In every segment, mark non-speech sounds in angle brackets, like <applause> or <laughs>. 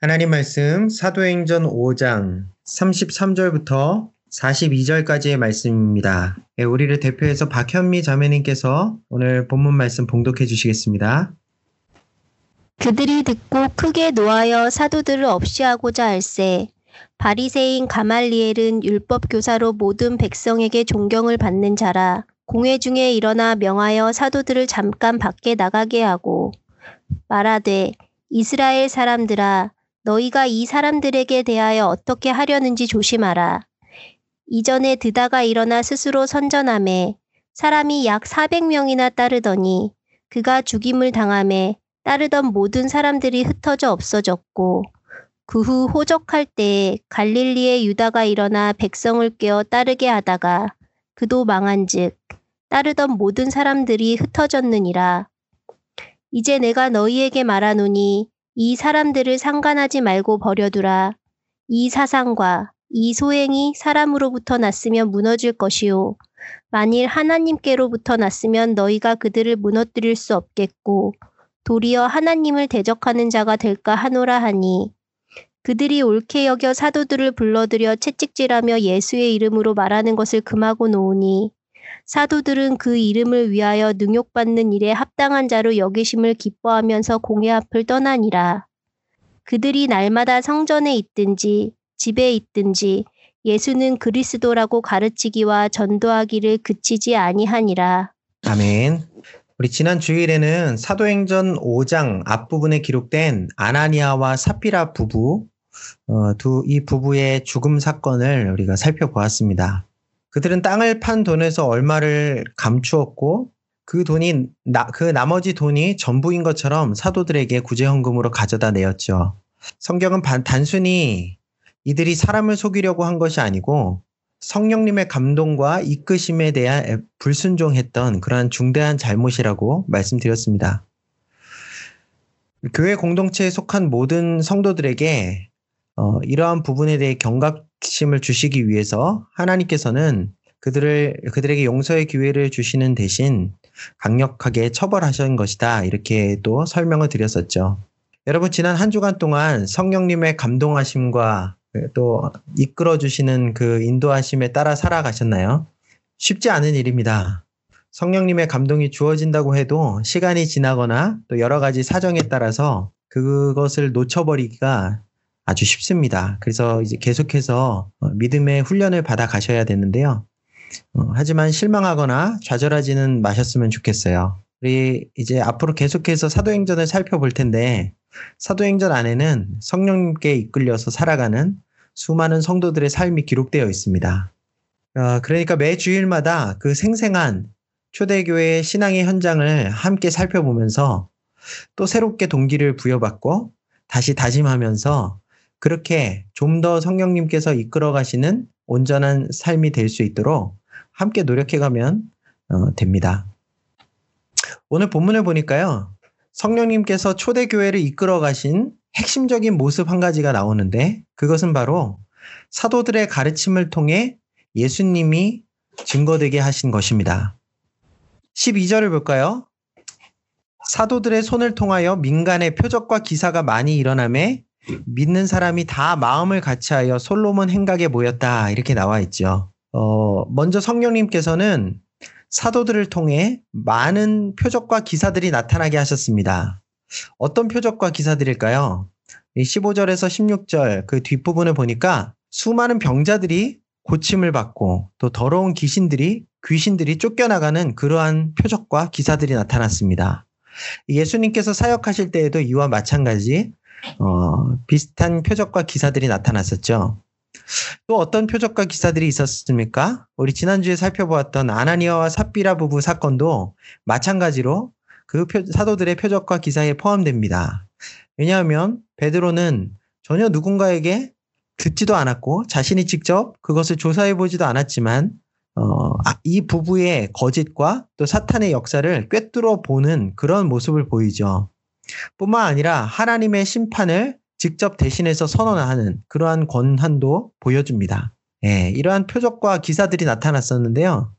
하나님 말씀 사도행전 5장 33절부터 42절까지의 말씀입니다. 네, 우리를 대표해서 박현미 자매님께서 오늘 본문 말씀 봉독해 주시겠습니다. 그들이 듣고 크게 노하여 사도들을 없이 하고자 할세 바리새인 가말리엘은 율법 교사로 모든 백성에게 존경을 받는 자라 공회 중에 일어나 명하여 사도들을 잠깐 밖에 나가게 하고 말하되 이스라엘 사람들아 너희가 이 사람들에게 대하여 어떻게 하려는지 조심하라. 이전에 드다가 일어나 스스로 선전함에 사람이 약 400명이나 따르더니 그가 죽임을 당함에 따르던 모든 사람들이 흩어져 없어졌고 그 후 호적할 때에 갈릴리의 유다가 일어나 백성을 깨어 따르게 하다가 그도 망한즉 따르던 모든 사람들이 흩어졌느니라. 이제 내가 너희에게 말하노니 이 사람들을 상관하지 말고 버려두라. 이 사상과 이 소행이 사람으로부터 났으면 무너질 것이요. 만일 하나님께로부터 났으면 너희가 그들을 무너뜨릴 수 없겠고 도리어 하나님을 대적하는 자가 될까 하노라 하니 그들이 옳게 여겨 사도들을 불러들여 채찍질하며 예수의 이름으로 말하는 것을 금하고 놓으니 사도들은 그 이름을 위하여 능욕받는 일에 합당한 자로 여기심을 기뻐하면서 공회 앞을 떠나니라. 그들이 날마다 성전에 있든지 집에 있든지 예수는 그리스도라고 가르치기와 전도하기를 그치지 아니하니라. 아멘. 우리 지난 주일에는 사도행전 5장 앞부분에 기록된 아나니아와 사피라 부부, 어, 두, 이 부부의 죽음 사건을 우리가 살펴보았습니다. 그들은 땅을 판 돈에서 얼마를 감추었고 그 돈이 나, 그 나머지 돈이 전부인 것처럼 사도들에게 구제헌금으로 가져다 내었죠. 성경은 반, 단순히 이들이 사람을 속이려고 한 것이 아니고 성령님의 감동과 이끄심에 대한 불순종했던 그러한 중대한 잘못이라고 말씀드렸습니다. 교회 공동체에 속한 모든 성도들에게 어, 이러한 부분에 대해 경각 심을 주시기 위해서 하나님께서는 그들을 그들에게 용서의 기회를 주시는 대신 강력하게 처벌하신 것이다. 이렇게 또 설명을 드렸었죠. 여러분 지난 한 주간 동안 성령님의 감동하심과 또 이끌어 주시는 그 인도하심에 따라 살아가셨나요? 쉽지 않은 일입니다. 성령님의 감동이 주어진다고 해도 시간이 지나거나 또 여러 가지 사정에 따라서 그것을 놓쳐버리기가 아주 쉽습니다. 그래서 이제 계속해서 어, 믿음의 훈련을 받아 가셔야 되는데요. 어, 하지만 실망하거나 좌절하지는 마셨으면 좋겠어요. 우리 이제 앞으로 계속해서 사도행전을 살펴볼 텐데 사도행전 안에는 성령님께 이끌려서 살아가는 수많은 성도들의 삶이 기록되어 있습니다. 어, 그러니까 매 주일마다 그 생생한 초대교회의 신앙의 현장을 함께 살펴보면서 또 새롭게 동기를 부여받고 다시 다짐하면서 그렇게 좀 더 성령님께서 이끌어 가시는 온전한 삶이 될 수 있도록 함께 노력해 가면 어, 됩니다. 오늘 본문을 보니까요. 성령님께서 초대교회를 이끌어 가신 핵심적인 모습 한 가지가 나오는데 그것은 바로 사도들의 가르침을 통해 예수님이 증거되게 하신 것입니다. 12절을 볼까요? 사도들의 손을 통하여 민간의 표적과 기사가 많이 일어남에 믿는 사람이 다 마음을 같이하여 솔로몬 행각에 모였다 이렇게 나와 있죠. 어, 먼저 성령님께서는 사도들을 통해 많은 표적과 기사들이 나타나게 하셨습니다. 어떤 표적과 기사들일까요? 15절에서 16절 그 뒷부분을 보니까 수많은 병자들이 고침을 받고 또 더러운 귀신들이 귀신들이 쫓겨나가는 그러한 표적과 기사들이 나타났습니다. 예수님께서 사역하실 때에도 이와 마찬가지 어, 비슷한 표적과 기사들이 나타났었죠. 또 어떤 표적과 기사들이 있었습니까? 우리 지난주에 살펴보았던 아나니아와 삽비라 부부 사건도 마찬가지로 그 표, 사도들의 표적과 기사에 포함됩니다. 왜냐하면 베드로는 전혀 누군가에게 듣지도 않았고 자신이 직접 그것을 조사해 보지도 않았지만 어, 아, 이 부부의 거짓과 또 사탄의 역사를 꿰뚫어 보는 그런 모습을 보이죠. 뿐만 아니라 하나님의 심판을 직접 대신해서 선언하는 그러한 권한도 보여줍니다. 예, 이러한 표적과 기사들이 나타났었는데요.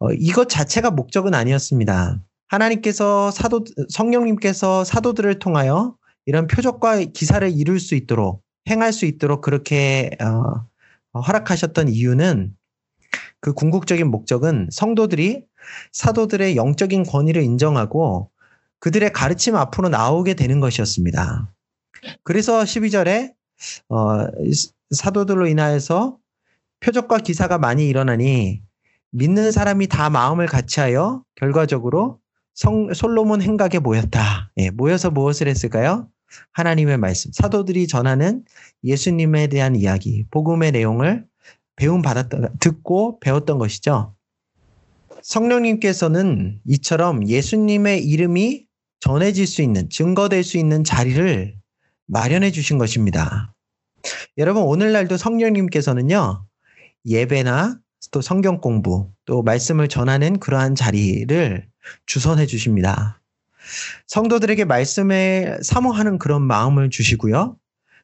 어, 이것 자체가 목적은 아니었습니다. 하나님께서 사도, 성령님께서 사도들을 통하여 이런 표적과 기사를 이룰 수 있도록 행할 수 있도록 그렇게 어, 허락하셨던 이유는 그 궁극적인 목적은 성도들이 사도들의 영적인 권위를 인정하고 그들의 가르침 앞으로 나오게 되는 것이었습니다. 그래서 12절에 어, 사도들로 인하여서 표적과 기사가 많이 일어나니 믿는 사람이 다 마음을 같이하여 결과적으로 성, 솔로몬 행각에 모였다. 예, 모여서 무엇을 했을까요? 하나님의 말씀, 사도들이 전하는 예수님에 대한 이야기, 복음의 내용을 배움 받았던, 듣고 배웠던 것이죠. 성령님께서는 이처럼 예수님의 이름이 전해질 수 있는, 증거될 수 있는 자리를 마련해 주신 것입니다. 여러분, 오늘날도 성령님께서는요, 예배나 또 성경 공부, 또 말씀을 전하는 그러한 자리를 주선해 주십니다. 성도들에게 말씀에 사모하는 그런 마음을 주시고요.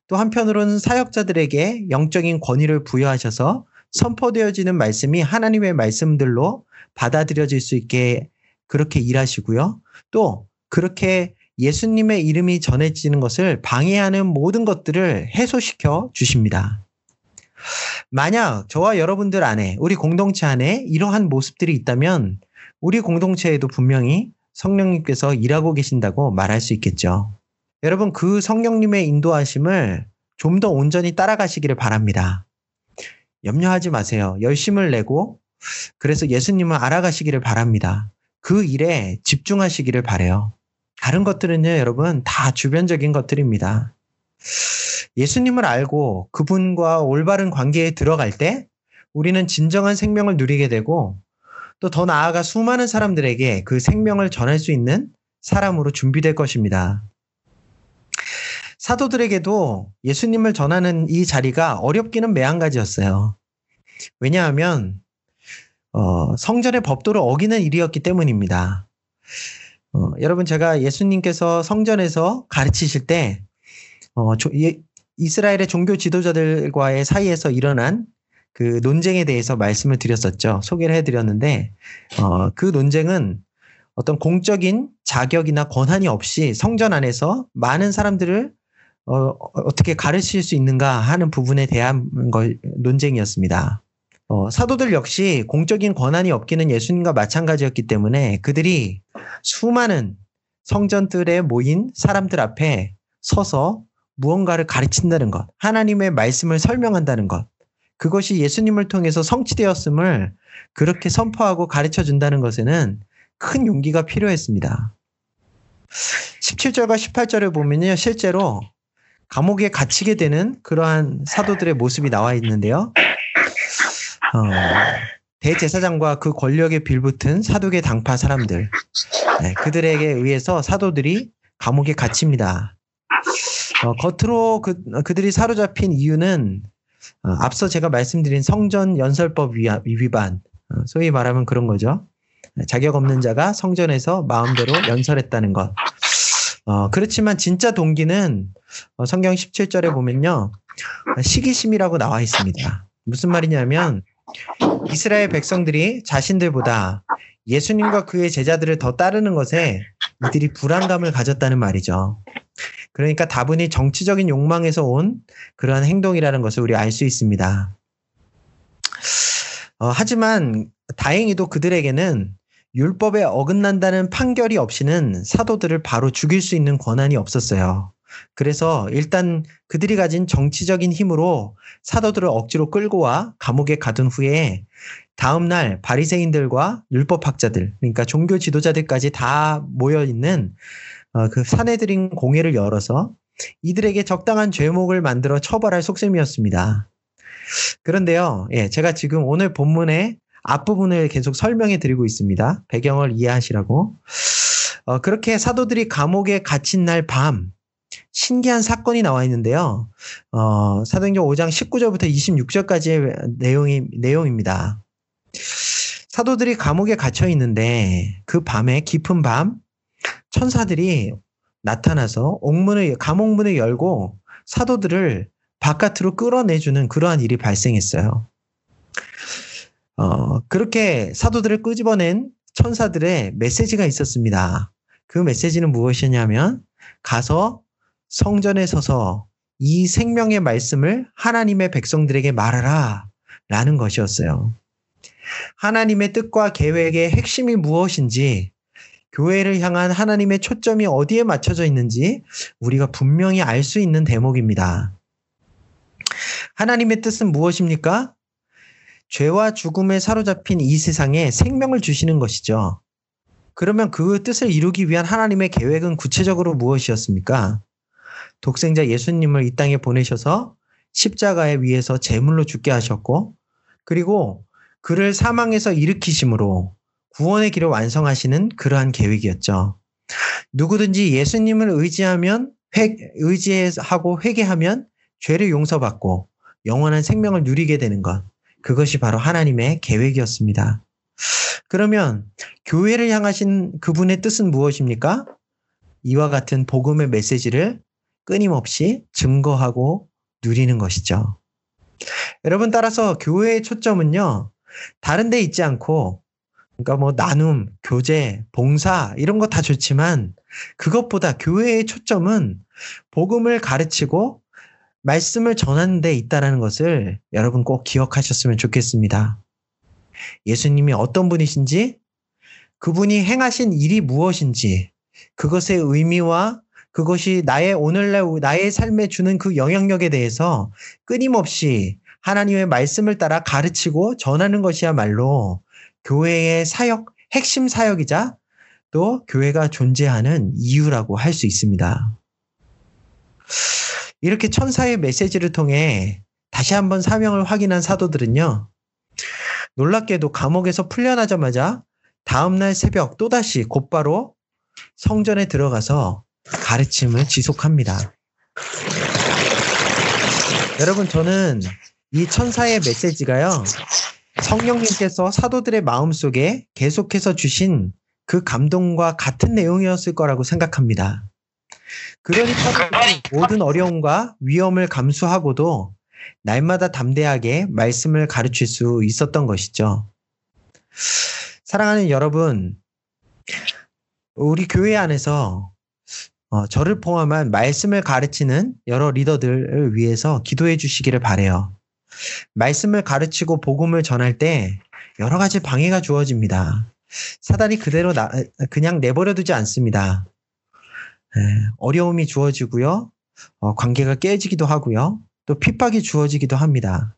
또 한편으로는 사역자들에게 영적인 권위를 부여하셔서 선포되어지는 말씀이 하나님의 말씀들로 받아들여질 수 있게 그렇게 일하시고요. 또 그렇게 예수님의 이름이 전해지는 것을 방해하는 모든 것들을 해소시켜 주십니다. 만약 저와 여러분들 안에, 우리 공동체 안에 이러한 모습들이 있다면 우리 공동체에도 분명히 성령님께서 일하고 계신다고 말할 수 있겠죠. 여러분, 그 성령님의 인도하심을 좀 더 온전히 따라가시기를 바랍니다. 염려하지 마세요. 열심을 내고, 그래서 예수님을 알아가시기를 바랍니다. 그 일에 집중하시기를 바래요. 다른 것들은요, 여러분, 다 주변적인 것들입니다. 예수님을 알고 그분과 올바른 관계에 들어갈 때 우리는 진정한 생명을 누리게 되고 또 더 나아가 수많은 사람들에게 그 생명을 전할 수 있는 사람으로 준비될 것입니다. 사도들에게도 예수님을 전하는 이 자리가 어렵기는 매한가지였어요. 왜냐하면 어, 성전의 법도를 어기는 일이었기 때문입니다. 어, 여러분 제가 예수님께서 성전에서 가르치실 때 어, 조, 예, 이스라엘의 종교 지도자들과의 사이에서 일어난 그 논쟁에 대해서 말씀을 드렸었죠. 소개를 해드렸는데 어, 그 논쟁은 어떤 공적인 자격이나 권한이 없이 성전 안에서 많은 사람들을 어, 어떻게 가르칠 수 있는가 하는 부분에 대한 거, 논쟁이었습니다. 어, 사도들 역시 공적인 권한이 없기는 예수님과 마찬가지였기 때문에 그들이 수많은 성전들에 모인 사람들 앞에 서서 무언가를 가르친다는 것, 하나님의 말씀을 설명한다는 것, 그것이 예수님을 통해서 성취되었음을 그렇게 선포하고 가르쳐 준다는 것에는 큰 용기가 필요했습니다. 17절과 18절을 보면요, 실제로 감옥에 갇히게 되는 그러한 사도들의 모습이 나와 있는데요. 어, <laughs> 대제사장과 그 권력에 빌붙은 사도계 당파 사람들, 네, 그들에게 의해서 사도들이 감옥에 갇힙니다. 어, 겉으로 그, 그들이 사로잡힌 이유는 어, 앞서 제가 말씀드린 성전 연설법 위반, 어, 소위 말하면 그런 거죠. 자격 없는 자가 성전에서 마음대로 연설했다는 것. 어, 그렇지만 진짜 동기는 어, 성경 17절에 보면요. 시기심이라고 나와 있습니다. 무슨 말이냐면 이스라엘 백성들이 자신들보다 예수님과 그의 제자들을 더 따르는 것에 이들이 불안감을 가졌다는 말이죠. 그러니까 다분히 정치적인 욕망에서 온 그러한 행동이라는 것을 우리 알 수 있습니다. 어, 하지만 다행히도 그들에게는 율법에 어긋난다는 판결이 없이는 사도들을 바로 죽일 수 있는 권한이 없었어요. 그래서 일단 그들이 가진 정치적인 힘으로 사도들을 억지로 끌고 와 감옥에 가둔 후에 다음날 바리새인들과 율법학자들 그러니까 종교 지도자들까지 다 모여 있는 어, 그 사내들인 공회를 열어서 이들에게 적당한 죄목을 만들어 처벌할 속셈이었습니다. 그런데요, 예, 제가 지금 오늘 본문의 앞부분을 계속 설명해 드리고 있습니다. 배경을 이해하시라고. 어, 그렇게 사도들이 감옥에 갇힌 날 밤, 신기한 사건이 나와 있는데요. 어, 사도행전 5장 19절부터 26절까지의 내용이, 내용입니다. 사도들이 감옥에 갇혀 있는데 그 밤에 깊은 밤 천사들이 나타나서 옥문을 감옥문을 열고 사도들을 바깥으로 끌어내주는 그러한 일이 발생했어요. 어, 그렇게 사도들을 끄집어낸 천사들의 메시지가 있었습니다. 그 메시지는 무엇이냐면 가서 성전에 서서 이 생명의 말씀을 하나님의 백성들에게 말하라 라는 것이었어요. 하나님의 뜻과 계획의 핵심이 무엇인지 교회를 향한 하나님의 초점이 어디에 맞춰져 있는지 우리가 분명히 알 수 있는 대목입니다. 하나님의 뜻은 무엇입니까? 죄와 죽음에 사로잡힌 이 세상에 생명을 주시는 것이죠. 그러면 그 뜻을 이루기 위한 하나님의 계획은 구체적으로 무엇이었습니까? 독생자 예수님을 이 땅에 보내셔서 십자가에 위해서 제물로 죽게 하셨고, 그리고 그를 사망에서 일으키심으로 구원의 길을 완성하시는 그러한 계획이었죠. 누구든지 예수님을 의지하면 회, 의지하고 회개하면 죄를 용서받고 영원한 생명을 누리게 되는 것. 그것이 바로 하나님의 계획이었습니다. 그러면 교회를 향하신 그분의 뜻은 무엇입니까? 이와 같은 복음의 메시지를 끊임없이 증거하고 누리는 것이죠. 여러분 따라서 교회의 초점은요, 다른 데 있지 않고, 그러니까 뭐 나눔, 교제, 봉사, 이런 거 다 좋지만, 그것보다 교회의 초점은 복음을 가르치고 말씀을 전하는 데 있다라는 것을 여러분 꼭 기억하셨으면 좋겠습니다. 예수님이 어떤 분이신지, 그분이 행하신 일이 무엇인지, 그것의 의미와 그것이 나의 오늘날 나의 삶에 주는 그 영향력에 대해서 끊임없이 하나님의 말씀을 따라 가르치고 전하는 것이야말로 교회의 사역, 핵심 사역이자 또 교회가 존재하는 이유라고 할 수 있습니다. 이렇게 천사의 메시지를 통해 다시 한번 사명을 확인한 사도들은요, 놀랍게도 감옥에서 풀려나자마자 다음날 새벽 또다시 곧바로 성전에 들어가서 가르침을 지속합니다. 여러분, 저는 이 천사의 메시지가요, 성령님께서 사도들의 마음 속에 계속해서 주신 그 감동과 같은 내용이었을 거라고 생각합니다. 그러니 사도들이 모든 어려움과 위험을 감수하고도 날마다 담대하게 말씀을 가르칠 수 있었던 것이죠. 사랑하는 여러분, 우리 교회 안에서 어, 저를 포함한 말씀을 가르치는 여러 리더들을 위해서 기도해 주시기를 바래요. 말씀을 가르치고 복음을 전할 때 여러 가지 방해가 주어집니다. 사단이 그대로 나, 그냥 내버려 두지 않습니다. 에, 어려움이 주어지고요. 어, 관계가 깨지기도 하고요. 또 핍박이 주어지기도 합니다.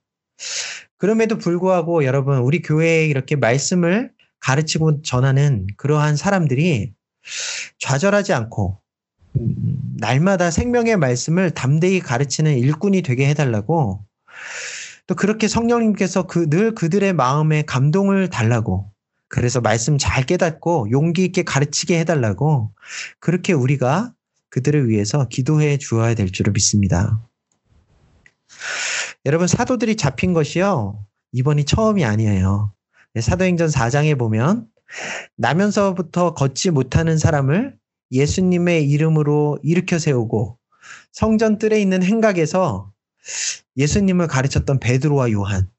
그럼에도 불구하고 여러분, 우리 교회에 이렇게 말씀을 가르치고 전하는 그러한 사람들이 좌절하지 않고 음, 날마다 생명의 말씀을 담대히 가르치는 일꾼이 되게 해달라고 또 그렇게 성령님께서 그, 늘 그들의 마음에 감동을 달라고 그래서 말씀 잘 깨닫고 용기 있게 가르치게 해달라고 그렇게 우리가 그들을 위해서 기도해 주어야 될 줄을 믿습니다. 여러분 사도들이 잡힌 것이요 이번이 처음이 아니에요. 사도행전 4장에 보면 나면서부터 걷지 못하는 사람을 예수님의 이름으로 일으켜 세우고 성전 뜰에 있는 행각에서 예수님을 가르쳤던 베드로와 요한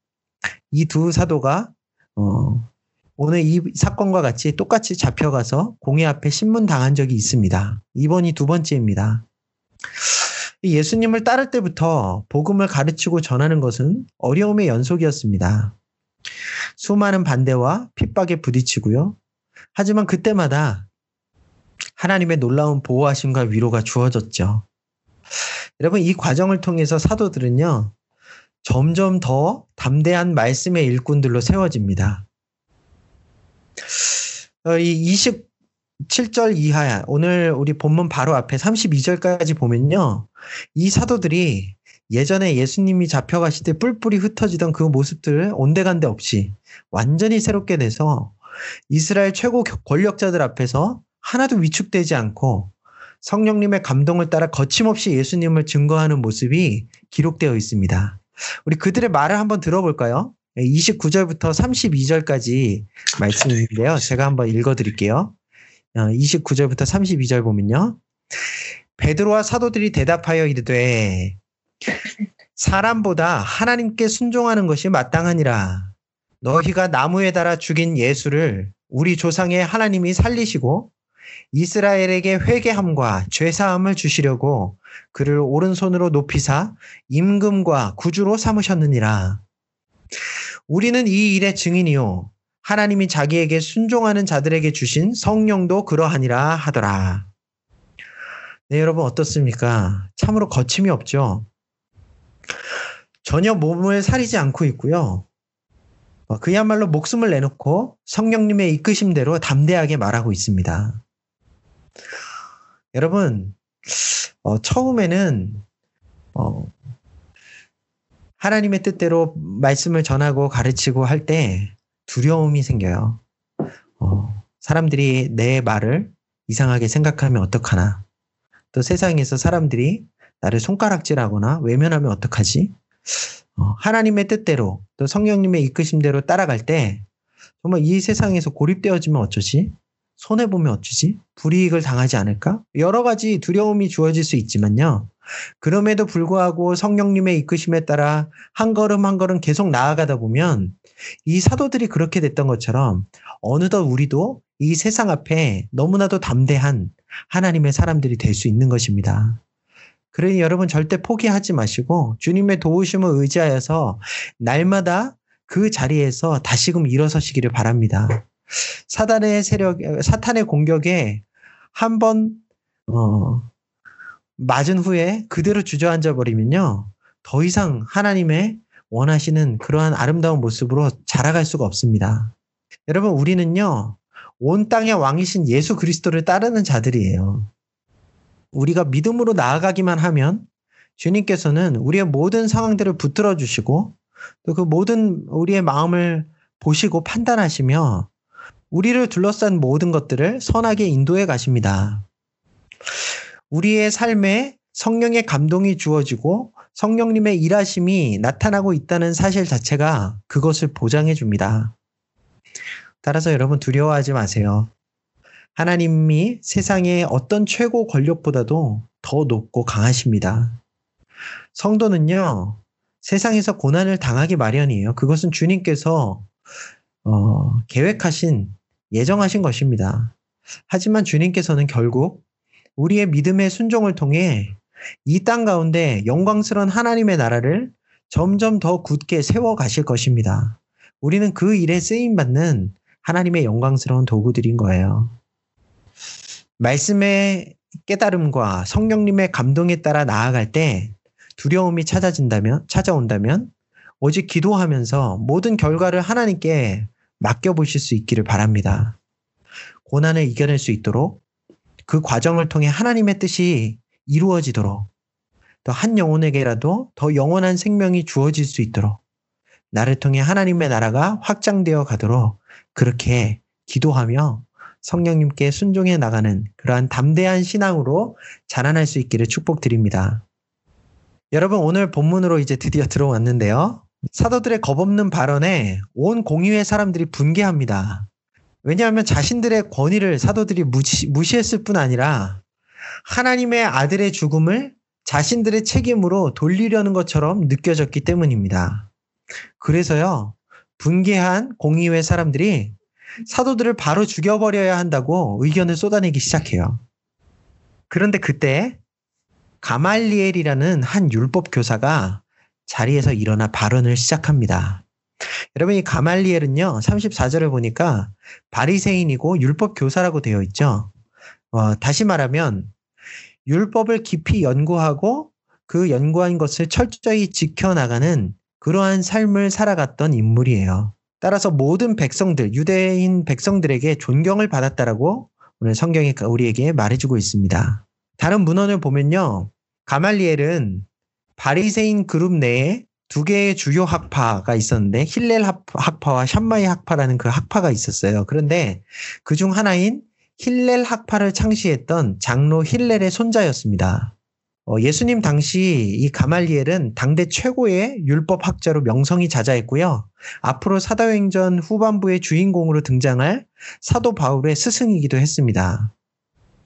이 두 사도가 어, 오늘 이 사건과 같이 똑같이 잡혀가서 공회 앞에 신문 당한 적이 있습니다. 이번이 두 번째입니다. 예수님을 따를 때부터 복음을 가르치고 전하는 것은 어려움의 연속이었습니다. 수많은 반대와 핍박에 부딪히고요. 하지만 그때마다 하나님의 놀라운 보호하심과 위로가 주어졌죠. 여러분, 이 과정을 통해서 사도들은요, 점점 더 담대한 말씀의 일꾼들로 세워집니다. 어, 이 27절 이하, 오늘 우리 본문 바로 앞에 32절까지 보면요, 이 사도들이 예전에 예수님이 잡혀가실 때 뿔뿔이 흩어지던 그 모습들을 온데간데 없이 완전히 새롭게 돼서 이스라엘 최고 권력자들 앞에서 하나도 위축되지 않고 성령님의 감동을 따라 거침없이 예수님을 증거하는 모습이 기록되어 있습니다. 우리 그들의 말을 한번 들어볼까요? 29절부터 32절까지 말씀인데요. 제가 한번 읽어 드릴게요. 29절부터 어, 32절 보면요. 베드로와 사도들이 대답하여 이르되 사람보다 하나님께 순종하는 것이 마땅하니라. 너희가 나무에 달아 죽인 예수를 우리 조상의 하나님이 살리시고 이스라엘에게 회개함과 죄사함을 주시려고 그를 오른손으로 높이사 임금과 구주로 삼으셨느니라. 우리는 이 일의 증인이요. 하나님이 자기에게 순종하는 자들에게 주신 성령도 그러하니라 하더라. 네, 여러분 어떻습니까? 참으로 거침이 없죠? 전혀 몸을 사리지 않고 있고요. 어, 그야말로 목숨을 내놓고 성령님의 이끄심대로 담대하게 말하고 있습니다. 여러분, 어, 처음에는 어, 하나님의 뜻대로 말씀을 전하고 가르치고 할 때 두려움이 생겨요. 어, 사람들이 내 말을 이상하게 생각하면 어떡하나. 또 세상에서 사람들이 나를 손가락질하거나 외면하면 어떡하지? 어, 하나님의 뜻대로 또 성령님의 이끄심대로 따라갈 때 정말 이 세상에서 고립되어지면 어쩌지? 손해 보면 어쩌지? 불이익을 당하지 않을까? 여러 가지 두려움이 주어질 수 있지만요. 그럼에도 불구하고 성령님의 이끄심에 따라 한 걸음 한 걸음 계속 나아가다 보면 이 사도들이 그렇게 됐던 것처럼 어느덧 우리도 이 세상 앞에 너무나도 담대한 하나님의 사람들이 될 수 있는 것입니다. 그러니 여러분 절대 포기하지 마시고 주님의 도우심을 의지하여서 날마다 그 자리에서 다시금 일어서시기를 바랍니다. 사단의 세력, 사탄의 공격에 한번 어, 맞은 후에 그대로 주저앉아 버리면요. 더 이상 하나님의 원하시는 그러한 아름다운 모습으로 자라갈 수가 없습니다. 여러분, 우리는요, 온 땅의 왕이신 예수 그리스도를 따르는 자들이에요. 우리가 믿음으로 나아가기만 하면 주님께서는 우리의 모든 상황들을 붙들어 주시고 또 그 모든 우리의 마음을 보시고 판단하시며 우리를 둘러싼 모든 것들을 선하게 인도해 가십니다. 우리의 삶에 성령의 감동이 주어지고 성령님의 일하심이 나타나고 있다는 사실 자체가 그것을 보장해 줍니다. 따라서 여러분 두려워하지 마세요. 하나님이 세상의 어떤 최고 권력보다도 더 높고 강하십니다. 성도는요, 세상에서 고난을 당하기 마련이에요. 그것은 주님께서 어, 계획하신, 예정하신 것입니다. 하지만 주님께서는 결국 우리의 믿음의 순종을 통해 이 땅 가운데 영광스러운 하나님의 나라를 점점 더 굳게 세워 가실 것입니다. 우리는 그 일에 쓰임 받는 하나님의 영광스러운 도구들인 거예요. 말씀의 깨달음과 성령님의 감동에 따라 나아갈 때 두려움이 찾아진다면, 찾아온다면 오직 기도하면서 모든 결과를 하나님께 맡겨보실 수 있기를 바랍니다. 고난을 이겨낼 수 있도록 그 과정을 통해 하나님의 뜻이 이루어지도록 또한 영혼에게라도 더 영원한 생명이 주어질 수 있도록 나를 통해 하나님의 나라가 확장되어 가도록 그렇게 기도하며 성령님께 순종해 나가는 그러한 담대한 신앙으로 자라날 수 있기를 축복드립니다. 여러분 오늘 본문으로 이제 드디어 들어왔는데요. 사도들의 겁없는 발언에 온 공유의 사람들이 분개합니다. 왜냐하면 자신들의 권위를 사도들이 무시, 무시했을 뿐 아니라 하나님의 아들의 죽음을 자신들의 책임으로 돌리려는 것처럼 느껴졌기 때문입니다. 그래서요, 분개한 공의회 사람들이 사도들을 바로 죽여버려야 한다고 의견을 쏟아내기 시작해요. 그런데 그때 가말리엘이라는 한 율법 교사가 자리에서 일어나 발언을 시작합니다. 여러분 이 가말리엘은요 34절을 보니까 바리새인이고 율법 교사라고 되어 있죠. 어, 다시 말하면 율법을 깊이 연구하고 그 연구한 것을 철저히 지켜나가는 그러한 삶을 살아갔던 인물이에요. 따라서 모든 백성들, 유대인 백성들에게 존경을 받았다라고 오늘 성경이 우리에게 말해주고 있습니다. 다른 문헌을 보면요. 가말리엘은 바리새인 그룹 내에 두 개의 주요 학파가 있었는데 힐렐 학파와 샴마이 학파라는 그 학파가 있었어요. 그런데 그 중 하나인 힐렐 학파를 창시했던 장로 힐렐의 손자였습니다. 어, 예수님 당시 이 가말리엘은 당대 최고의 율법 학자로 명성이 자자했고요. 앞으로 사도행전 후반부의 주인공으로 등장할 사도 바울의 스승이기도 했습니다.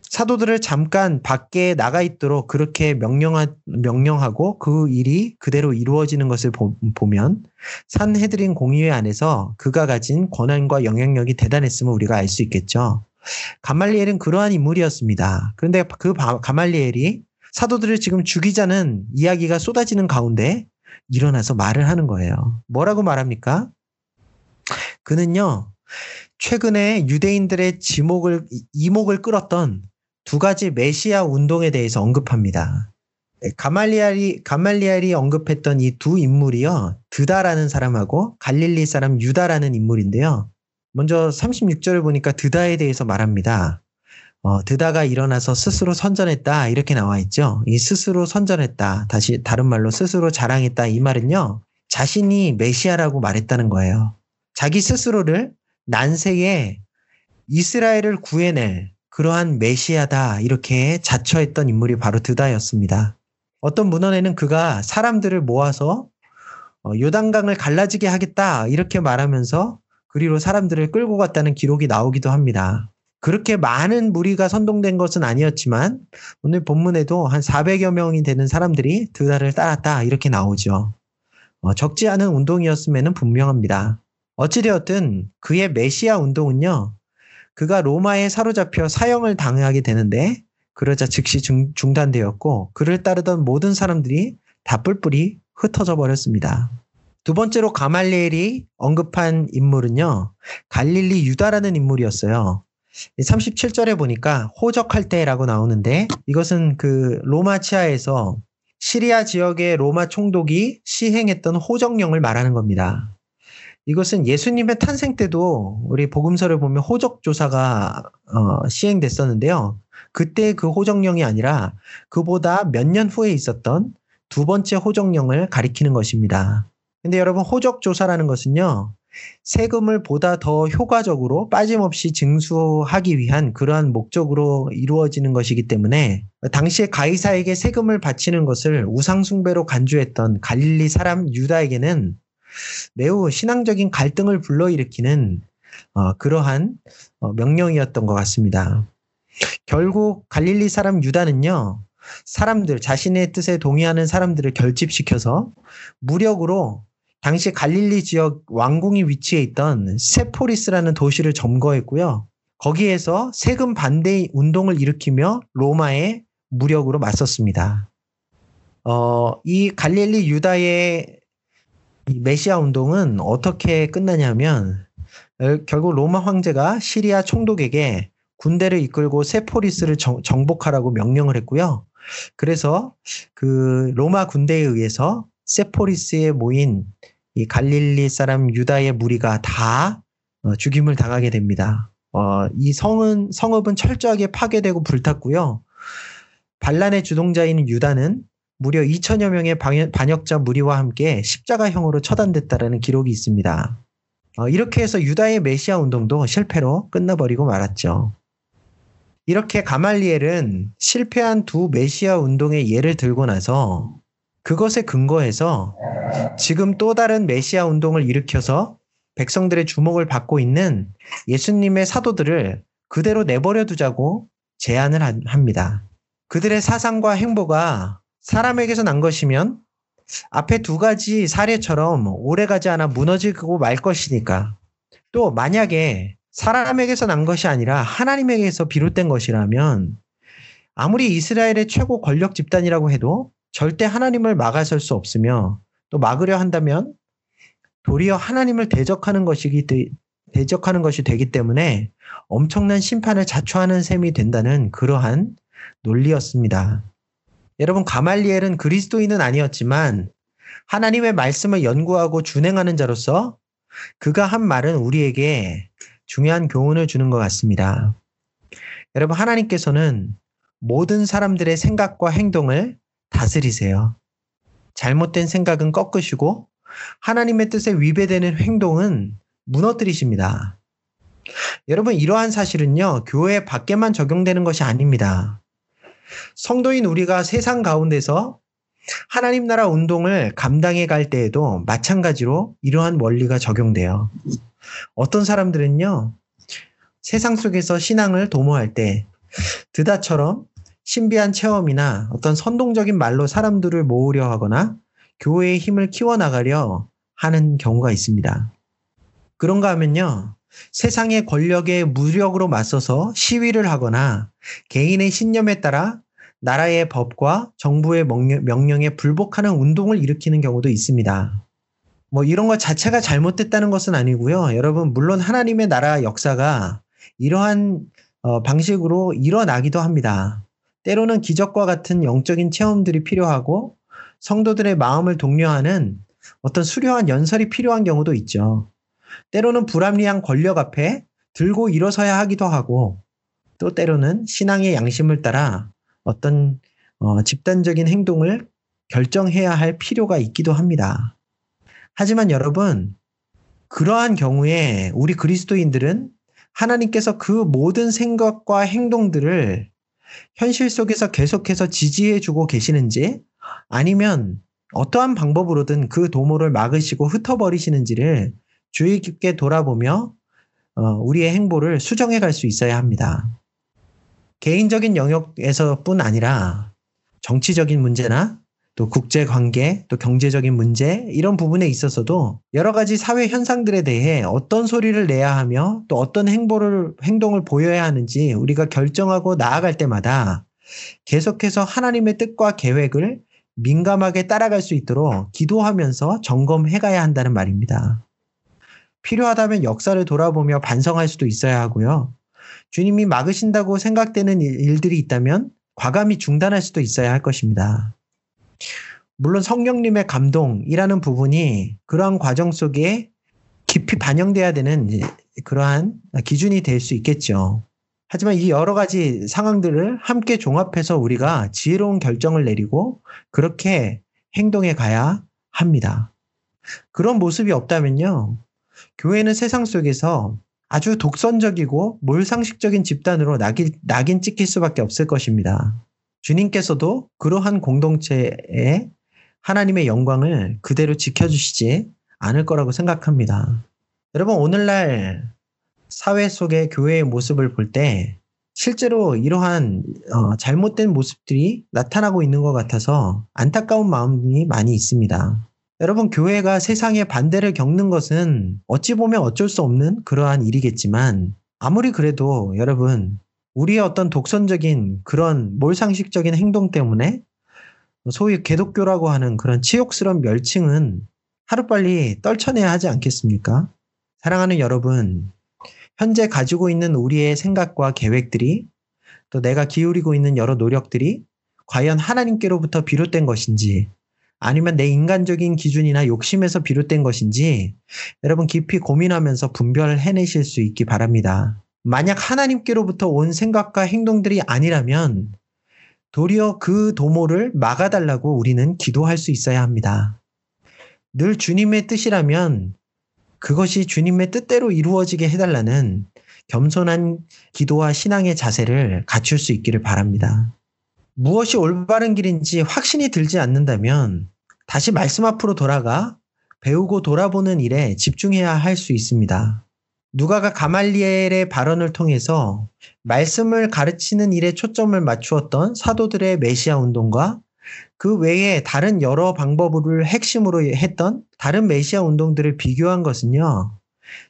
사도들을 잠깐 밖에 나가 있도록 그렇게 명령하, 명령하고 그 일이 그대로 이루어지는 것을 보, 면 산헤드린 공의회 안에서 그가 가진 권한과 영향력이 대단했음을 우리가 알 수 있겠죠. 가말리엘은 그러한 인물이었습니다. 그런데 그 가말리엘이 사도들을 지금 죽이자는 이야기가 쏟아지는 가운데 일어나서 말을 하는 거예요. 뭐라고 말합니까? 그는요, 최근에 유대인들의 지목을, 이목을 끌었던 두 가지 메시아 운동에 대해서 언급합니다. 가말리알이, 가말리알이 언급했던 이 두 인물이요, 드다라는 사람하고 갈릴리 사람 유다라는 인물인데요. 먼저 36절을 보니까 드다에 대해서 말합니다. 어, 드다가 일어나서 스스로 선전했다 이렇게 나와 있죠. 이 스스로 선전했다 다시 다른 말로 스스로 자랑했다 이 말은요 자신이 메시아라고 말했다는 거예요. 자기 스스로를 난세에 이스라엘을 구해낼 그러한 메시아다 이렇게 자처했던 인물이 바로 드다였습니다. 어떤 문헌에는 그가 사람들을 모아서 어, 요단강을 갈라지게 하겠다 이렇게 말하면서 그리로 사람들을 끌고 갔다는 기록이 나오기도 합니다. 그렇게 많은 무리가 선동된 것은 아니었지만 오늘 본문에도 한 400여 명이 되는 사람들이 드다를 따랐다 이렇게 나오죠. 어, 적지 않은 운동이었음에는 분명합니다. 어찌되었든 그의 메시아 운동은요. 그가 로마에 사로잡혀 사형을 당하게 되는데 그러자 즉시 중, 중단되었고 그를 따르던 모든 사람들이 다 뿔뿔이 흩어져 버렸습니다. 두 번째로 가말리엘이 언급한 인물은요. 갈릴리 유다라는 인물이었어요. 37절에 보니까 호적할 때라고 나오는데 이것은 그 로마 치하에서 시리아 지역의 로마 총독이 시행했던 호적령을 말하는 겁니다. 이것은 예수님의 탄생 때도 우리 복음서를 보면 호적 조사가 어, 시행됐었는데요. 그때 그 호적령이 아니라 그보다 몇 년 후에 있었던 두 번째 호적령을 가리키는 것입니다. 근데 여러분 호적 조사라는 것은요. 세금을 보다 더 효과적으로 빠짐없이 징수하기 위한 그러한 목적으로 이루어지는 것이기 때문에 당시에 가이사에게 세금을 바치는 것을 우상숭배로 간주했던 갈릴리 사람 유다에게는 매우 신앙적인 갈등을 불러일으키는 어, 그러한 어, 명령이었던 것 같습니다. 결국 갈릴리 사람 유다는요, 사람들, 자신의 뜻에 동의하는 사람들을 결집시켜서 무력으로 당시 갈릴리 지역 왕궁이 위치해 있던 세포리스라는 도시를 점거했고요. 거기에서 세금 반대 운동을 일으키며 로마에 무력으로 맞섰습니다. 어, 이 갈릴리 유다의 메시아 운동은 어떻게 끝나냐면 결국 로마 황제가 시리아 총독에게 군대를 이끌고 세포리스를 정, 복하라고 명령을 했고요. 그래서 그 로마 군대에 의해서 세포리스에 모인 이 갈릴리 사람 유다의 무리가 다 어, 죽임을 당하게 됩니다. 어, 이 성은 성읍은 철저하게 파괴되고 불탔고요. 반란의 주동자인 유다는 무려 2천여 명의 반역자 무리와 함께 십자가형으로 처단됐다라는 기록이 있습니다. 어, 이렇게 해서 유다의 메시아 운동도 실패로 끝나버리고 말았죠. 이렇게 가말리엘은 실패한 두 메시아 운동의 예를 들고 나서 그것에 근거해서 지금 또 다른 메시아 운동을 일으켜서 백성들의 주목을 받고 있는 예수님의 사도들을 그대로 내버려 두자고 제안을 합니다. 그들의 사상과 행보가 사람에게서 난 것이면 앞에 두 가지 사례처럼 오래가지 않아 무너지고 말 것이니까 또 만약에 사람에게서 난 것이 아니라 하나님에게서 비롯된 것이라면 아무리 이스라엘의 최고 권력 집단이라고 해도 절대 하나님을 막아설 수 없으며 또 막으려 한다면 도리어 하나님을 대적하는 것이기 대적하는 것이 되기 때문에 엄청난 심판을 자초하는 셈이 된다는 그러한 논리였습니다. 여러분 가말리엘은 그리스도인은 아니었지만 하나님의 말씀을 연구하고 준행하는 자로서 그가 한 말은 우리에게 중요한 교훈을 주는 것 같습니다. 여러분 하나님께서는 모든 사람들의 생각과 행동을 다스리세요. 잘못된 생각은 꺾으시고 하나님의 뜻에 위배되는 행동은 무너뜨리십니다. 여러분, 이러한 사실은요, 교회 밖에만 적용되는 것이 아닙니다. 성도인 우리가 세상 가운데서 하나님 나라 운동을 감당해 갈 때에도 마찬가지로 이러한 원리가 적용돼요. 어떤 사람들은요, 세상 속에서 신앙을 도모할 때, 드다처럼 신비한 체험이나 어떤 선동적인 말로 사람들을 모으려 하거나 교회의 힘을 키워나가려 하는 경우가 있습니다. 그런가 하면요. 세상의 권력에 무력으로 맞서서 시위를 하거나 개인의 신념에 따라 나라의 법과 정부의 명령에 불복하는 운동을 일으키는 경우도 있습니다. 뭐 이런 것 자체가 잘못됐다는 것은 아니고요. 여러분, 물론 하나님의 나라 역사가 이러한 어, 방식으로 일어나기도 합니다. 때로는 기적과 같은 영적인 체험들이 필요하고 성도들의 마음을 독려하는 어떤 수려한 연설이 필요한 경우도 있죠. 때로는 불합리한 권력 앞에 들고 일어서야 하기도 하고 또 때로는 신앙의 양심을 따라 어떤 어, 집단적인 행동을 결정해야 할 필요가 있기도 합니다. 하지만 여러분, 그러한 경우에 우리 그리스도인들은 하나님께서 그 모든 생각과 행동들을 현실 속에서 계속해서 지지해 주고 계시는지 아니면 어떠한 방법으로든 그 도모를 막으시고 흩어버리시는지를 주의 깊게 돌아보며 어, 우리의 행보를 수정해 갈 수 있어야 합니다. 개인적인 영역에서뿐 아니라 정치적인 문제나 또 국제 관계, 또 경제적인 문제 이런 부분에 있어서도 여러 가지 사회 현상들에 대해 어떤 소리를 내야 하며 또 어떤 행보를 행동을 보여야 하는지 우리가 결정하고 나아갈 때마다 계속해서 하나님의 뜻과 계획을 민감하게 따라갈 수 있도록 기도하면서 점검해 가야 한다는 말입니다. 필요하다면 역사를 돌아보며 반성할 수도 있어야 하고요. 주님이 막으신다고 생각되는 일들이 있다면 과감히 중단할 수도 있어야 할 것입니다. 물론 성령님의 감동이라는 부분이 그러한 과정 속에 깊이 반영돼야 되는 그러한 기준이 될 수 있겠죠. 하지만 이 여러 가지 상황들을 함께 종합해서 우리가 지혜로운 결정을 내리고 그렇게 행동해 가야 합니다. 그런 모습이 없다면요. 교회는 세상 속에서 아주 독선적이고 몰상식적인 집단으로 낙인, 낙인 찍힐 수밖에 없을 것입니다. 주님께서도 그러한 공동체에 하나님의 영광을 그대로 지켜주시지 않을 거라고 생각합니다. 여러분, 오늘날 사회 속의 교회의 모습을 볼 때 실제로 이러한 어, 잘못된 모습들이 나타나고 있는 것 같아서 안타까운 마음이 많이 있습니다. 여러분, 교회가 세상의 반대를 겪는 것은 어찌 보면 어쩔 수 없는 그러한 일이겠지만 아무리 그래도 여러분, 우리의 어떤 독선적인 그런 몰상식적인 행동 때문에 소위 개독교라고 하는 그런 치욕스러운 멸칭은 하루빨리 떨쳐내야 하지 않겠습니까? 사랑하는 여러분, 현재 가지고 있는 우리의 생각과 계획들이 또 내가 기울이고 있는 여러 노력들이 과연 하나님께로부터 비롯된 것인지 아니면 내 인간적인 기준이나 욕심에서 비롯된 것인지 여러분 깊이 고민하면서 분별해내실 수 있기 바랍니다. 만약 하나님께로부터 온 생각과 행동들이 아니라면 도리어 그 도모를 막아달라고 우리는 기도할 수 있어야 합니다. 늘 주님의 뜻이라면 그것이 주님의 뜻대로 이루어지게 해달라는 겸손한 기도와 신앙의 자세를 갖출 수 있기를 바랍니다. 무엇이 올바른 길인지 확신이 들지 않는다면 다시 말씀 앞으로 돌아가 배우고 돌아보는 일에 집중해야 할 수 있습니다. 누가가 가말리엘의 발언을 통해서 말씀을 가르치는 일에 초점을 맞추었던 사도들의 메시아 운동과 그 외에 다른 여러 방법을 핵심으로 했던 다른 메시아 운동들을 비교한 것은요.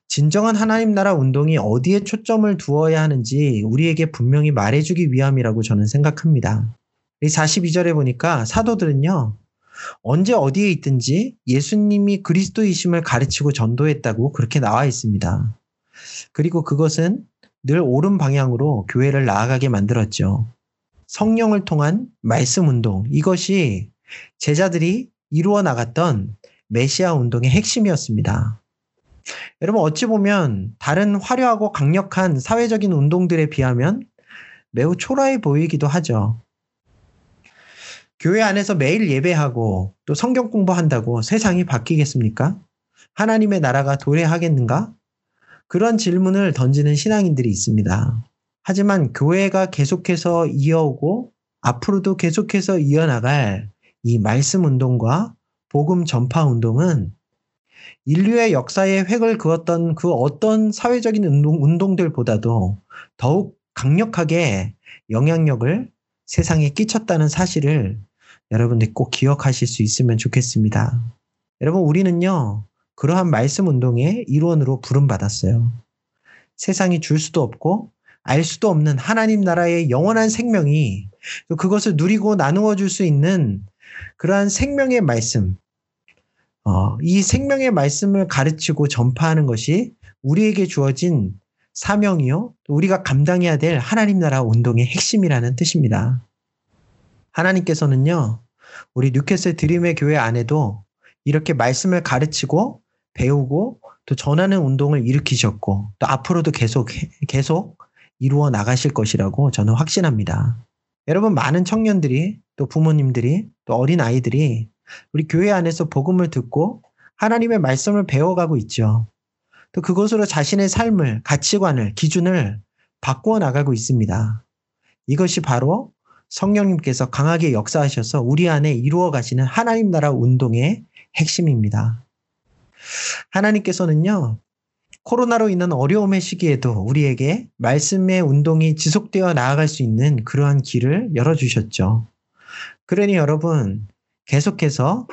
진정한 하나님 나라 운동이 어디에 초점을 두어야 하는지 우리에게 분명히 말해주기 위함이라고 저는 생각합니다. 이 42절에 보니까 사도들은요. 언제 어디에 있든지 예수님이 그리스도이심을 가르치고 전도했다고 그렇게 나와 있습니다. 그리고 그것은 늘 옳은 방향으로 교회를 나아가게 만들었죠. 성령을 통한 말씀 운동, 이것이 제자들이 이루어 나갔던 메시아 운동의 핵심이었습니다. 여러분, 어찌 보면 다른 화려하고 강력한 사회적인 운동들에 비하면 매우 초라해 보이기도 하죠. 교회 안에서 매일 예배하고 또 성경 공부한다고 세상이 바뀌겠습니까? 하나님의 나라가 도래하겠는가? 그런 질문을 던지는 신앙인들이 있습니다. 하지만 교회가 계속해서 이어오고 앞으로도 계속해서 이어나갈 이 말씀 운동과 복음 전파 운동은 인류의 역사에 획을 그었던 그 어떤 사회적인 운동, 운동들보다도 더욱 강력하게 영향력을 세상에 끼쳤다는 사실을 여러분들이 꼭 기억하실 수 있으면 좋겠습니다. 여러분, 우리는요, 그러한 말씀 운동의 일원으로 부름받았어요. 세상이 줄 수도 없고 알 수도 없는 하나님 나라의 영원한 생명이 그것을 누리고 나누어 줄 수 있는 그러한 생명의 말씀, 어, 이 생명의 말씀을 가르치고 전파하는 것이 우리에게 주어진 사명이요. 우리가 감당해야 될 하나님 나라 운동의 핵심이라는 뜻입니다. 하나님께서는요, 우리 뉴캐슬 드림의 교회 안에도 이렇게 말씀을 가르치고 배우고 또 전하는 운동을 일으키셨고 또 앞으로도 계속 계속 이루어 나가실 것이라고 저는 확신합니다. 여러분 많은 청년들이 또 부모님들이 또 어린 아이들이 우리 교회 안에서 복음을 듣고 하나님의 말씀을 배워가고 있죠. 또 그것으로 자신의 삶을, 가치관을, 기준을 바꾸어 나가고 있습니다. 이것이 바로 성령님께서 강하게 역사하셔서 우리 안에 이루어 가시는 하나님 나라 운동의 핵심입니다. 하나님께서는요, 코로나로 인한 어려움의 시기에도 우리에게 말씀의 운동이 지속되어 나아갈 수 있는 그러한 길을 열어주셨죠. 그러니 여러분, 계속해서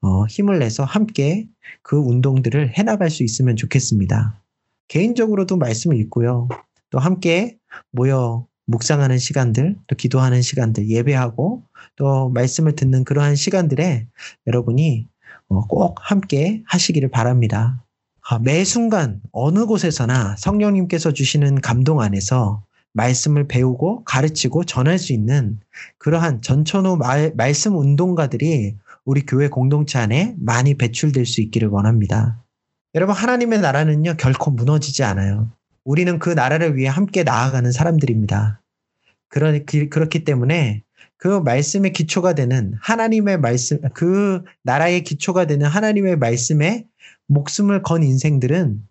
어, 힘을 내서 함께 그 운동들을 해나갈 수 있으면 좋겠습니다. 개인적으로도 말씀을 읽고요. 또 함께 모여 묵상하는 시간들, 또 기도하는 시간들, 예배하고 또 말씀을 듣는 그러한 시간들에 여러분이 어, 꼭 함께 하시기를 바랍니다. 아, 매 순간 어느 곳에서나 성령님께서 주시는 감동 안에서 말씀을 배우고 가르치고 전할 수 있는 그러한 전천후 말, 말씀 운동가들이 우리 교회 공동체 안에 많이 배출될 수 있기를 원합니다. 여러분, 하나님의 나라는요, 결코 무너지지 않아요. 우리는 그 나라를 위해 함께 나아가는 사람들입니다. 그러, 그렇기 때문에 그 말씀의 기초가 되는 하나님의 말씀, 그 나라의 기초가 되는 하나님의 말씀에 목숨을 건 인생들은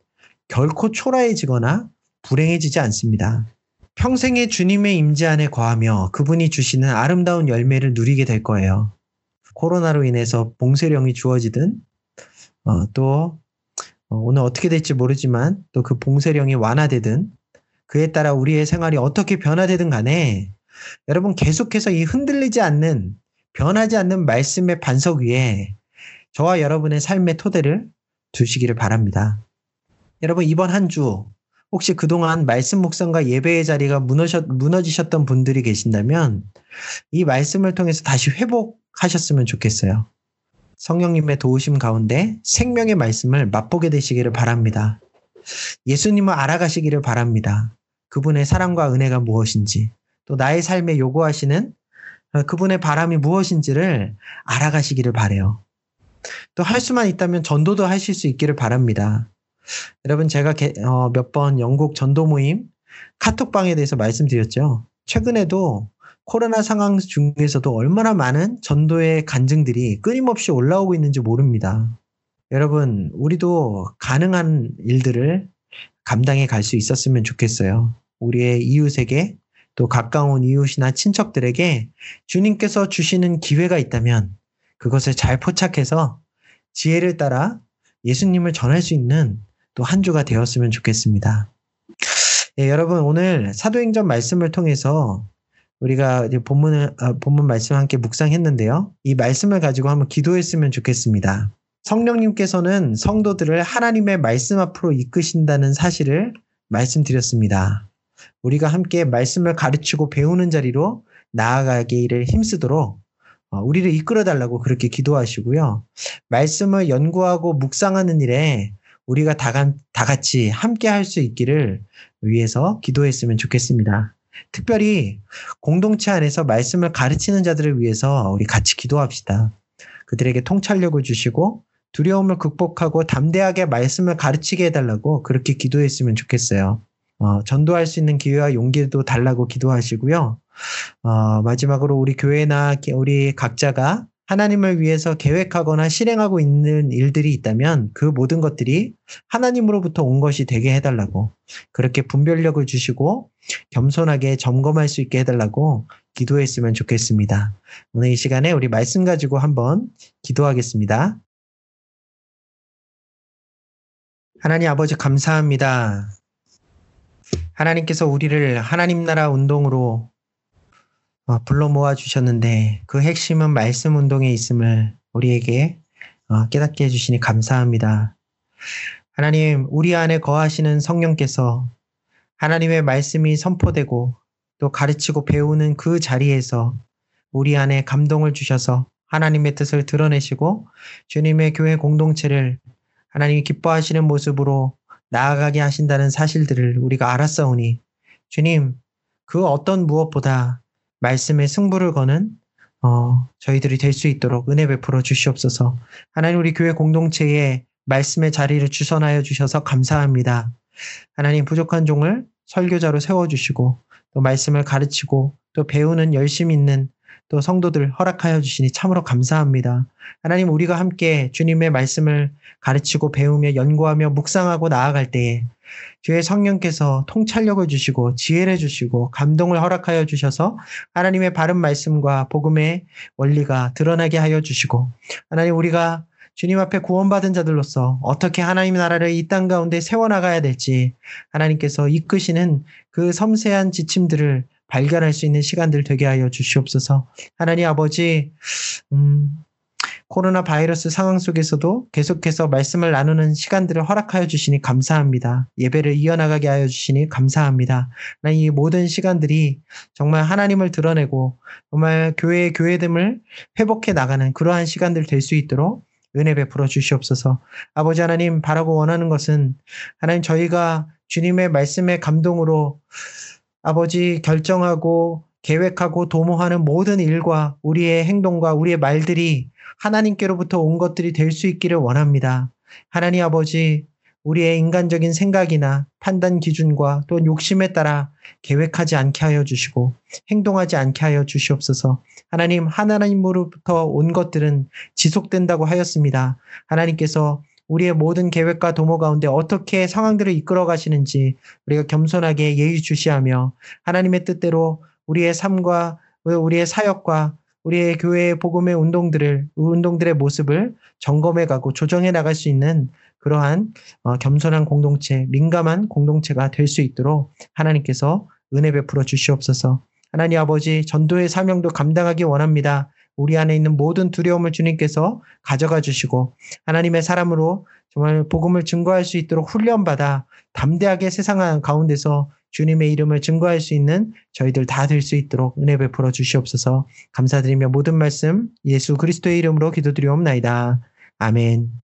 결코 초라해지거나 불행해지지 않습니다. 평생의 주님의 임재 안에 거하며 그분이 주시는 아름다운 열매를 누리게 될 거예요. 코로나로 인해서 봉쇄령이 주어지든 어, 또 어, 오늘 어떻게 될지 모르지만 또 그 봉쇄령이 완화되든 그에 따라 우리의 생활이 어떻게 변화되든 간에 여러분 계속해서 이 흔들리지 않는 변하지 않는 말씀의 반석 위에 저와 여러분의 삶의 토대를 두시기를 바랍니다. 여러분 이번 한 주 혹시 그동안 말씀 묵상과 예배의 자리가 무너졌, 무너지셨던 분들이 계신다면 이 말씀을 통해서 다시 회복하셨으면 좋겠어요. 성령님의 도우심 가운데 생명의 말씀을 맛보게 되시기를 바랍니다. 예수님을 알아가시기를 바랍니다. 그분의 사랑과 은혜가 무엇인지, 또 나의 삶에 요구하시는 그분의 바람이 무엇인지를 알아가시기를 바래요. 또 할 수만 있다면 전도도 하실 수 있기를 바랍니다. 여러분 제가 어, 몇번 영국 전도 모임 카톡방에 대해서 말씀드렸죠. 최근에도 코로나 상황 중에서도 얼마나 많은 전도의 간증들이 끊임없이 올라오고 있는지 모릅니다. 여러분, 우리도 가능한 일들을 감당해 갈 수 있었으면 좋겠어요. 우리의 이웃에게 또 가까운 이웃이나 친척들에게 주님께서 주시는 기회가 있다면 그것을 잘 포착해서 지혜를 따라 예수님을 전할 수 있는 또 한 주가 되었으면 좋겠습니다. 예, 여러분 오늘 사도행전 말씀을 통해서 우리가 본문을 어, 본문 말씀 함께 묵상했는데요. 이 말씀을 가지고 한번 기도했으면 좋겠습니다. 성령님께서는 성도들을 하나님의 말씀 앞으로 이끄신다는 사실을 말씀드렸습니다. 우리가 함께 말씀을 가르치고 배우는 자리로 나아가기를 힘쓰도록 어, 우리를 이끌어 달라고 그렇게 기도하시고요. 말씀을 연구하고 묵상하는 일에 우리가 다, 다 같이 함께 할 수 있기를 위해서 기도했으면 좋겠습니다. 특별히 공동체 안에서 말씀을 가르치는 자들을 위해서 우리 같이 기도합시다. 그들에게 통찰력을 주시고 두려움을 극복하고 담대하게 말씀을 가르치게 해달라고 그렇게 기도했으면 좋겠어요. 어, 전도할 수 있는 기회와 용기도 달라고 기도하시고요. 어, 마지막으로 우리 교회나 우리 각자가 하나님을 위해서 계획하거나 실행하고 있는 일들이 있다면 그 모든 것들이 하나님으로부터 온 것이 되게 해달라고 그렇게 분별력을 주시고 겸손하게 점검할 수 있게 해달라고 기도했으면 좋겠습니다. 오늘 이 시간에 우리 말씀 가지고 한번 기도하겠습니다. 하나님 아버지 감사합니다. 하나님께서 우리를 하나님 나라 운동으로 어, 불러 모아 주셨는데 그 핵심은 말씀 운동에 있음을 우리에게 어, 깨닫게 해주시니 감사합니다. 하나님, 우리 안에 거하시는 성령께서 하나님의 말씀이 선포되고 또 가르치고 배우는 그 자리에서 우리 안에 감동을 주셔서 하나님의 뜻을 드러내시고 주님의 교회 공동체를 하나님이 기뻐하시는 모습으로 나아가게 하신다는 사실들을 우리가 알았사오니 주님 그 어떤 무엇보다 말씀의 승부를 거는 어, 저희들이 될 수 있도록 은혜 베풀어 주시옵소서. 하나님 우리 교회 공동체에 말씀의 자리를 주선하여 주셔서 감사합니다. 하나님 부족한 종을 설교자로 세워주시고 또 말씀을 가르치고 또 배우는 열심 있는 또 성도들 허락하여 주시니 참으로 감사합니다. 하나님 우리가 함께 주님의 말씀을 가르치고 배우며 연구하며 묵상하고 나아갈 때에 주의 성령께서 통찰력을 주시고 지혜를 주시고 감동을 허락하여 주셔서 하나님의 바른 말씀과 복음의 원리가 드러나게 하여 주시고 하나님 우리가 주님 앞에 구원받은 자들로서 어떻게 하나님 나라를 이 땅 가운데 세워나가야 될지 하나님께서 이끄시는 그 섬세한 지침들을 발견할 수 있는 시간들 되게 하여 주시옵소서. 하나님 아버지, 음, 코로나 바이러스 상황 속에서도 계속해서 말씀을 나누는 시간들을 허락하여 주시니 감사합니다. 예배를 이어나가게 하여 주시니 감사합니다. 이 모든 시간들이 정말 하나님을 드러내고 정말 교회의 교회됨을 회복해 나가는 그러한 시간들 될 수 있도록 은혜 베풀어 주시옵소서. 아버지 하나님 바라고 원하는 것은 하나님 저희가 주님의 말씀의 감동으로 아버지 결정하고 계획하고 도모하는 모든 일과 우리의 행동과 우리의 말들이 하나님께로부터 온 것들이 될 수 있기를 원합니다. 하나님 아버지, 우리의 인간적인 생각이나 판단 기준과 또 욕심에 따라 계획하지 않게 하여 주시고 행동하지 않게 하여 주시옵소서. 하나님, 하나님으로부터 온 것들은 지속된다고 하였습니다. 하나님께서 우리의 모든 계획과 도모 가운데 어떻게 상황들을 이끌어 가시는지 우리가 겸손하게 예의주시하며 하나님의 뜻대로 우리의 삶과 우리의 사역과 우리의 교회의 복음의 운동들을 운동들의 모습을 점검해 가고 조정해 나갈 수 있는 그러한 어, 겸손한 공동체, 민감한 공동체가 될 수 있도록 하나님께서 은혜 베풀어 주시옵소서. 하나님 아버지 전도의 사명도 감당하기 원합니다. 우리 안에 있는 모든 두려움을 주님께서 가져가 주시고 하나님의 사람으로 정말 복음을 증거할 수 있도록 훈련받아 담대하게 세상 가운데서 주님의 이름을 증거할 수 있는 저희들 다 될 수 있도록 은혜 베풀어 주시옵소서 감사드리며 모든 말씀 예수 그리스도의 이름으로 기도드리옵나이다. 아멘.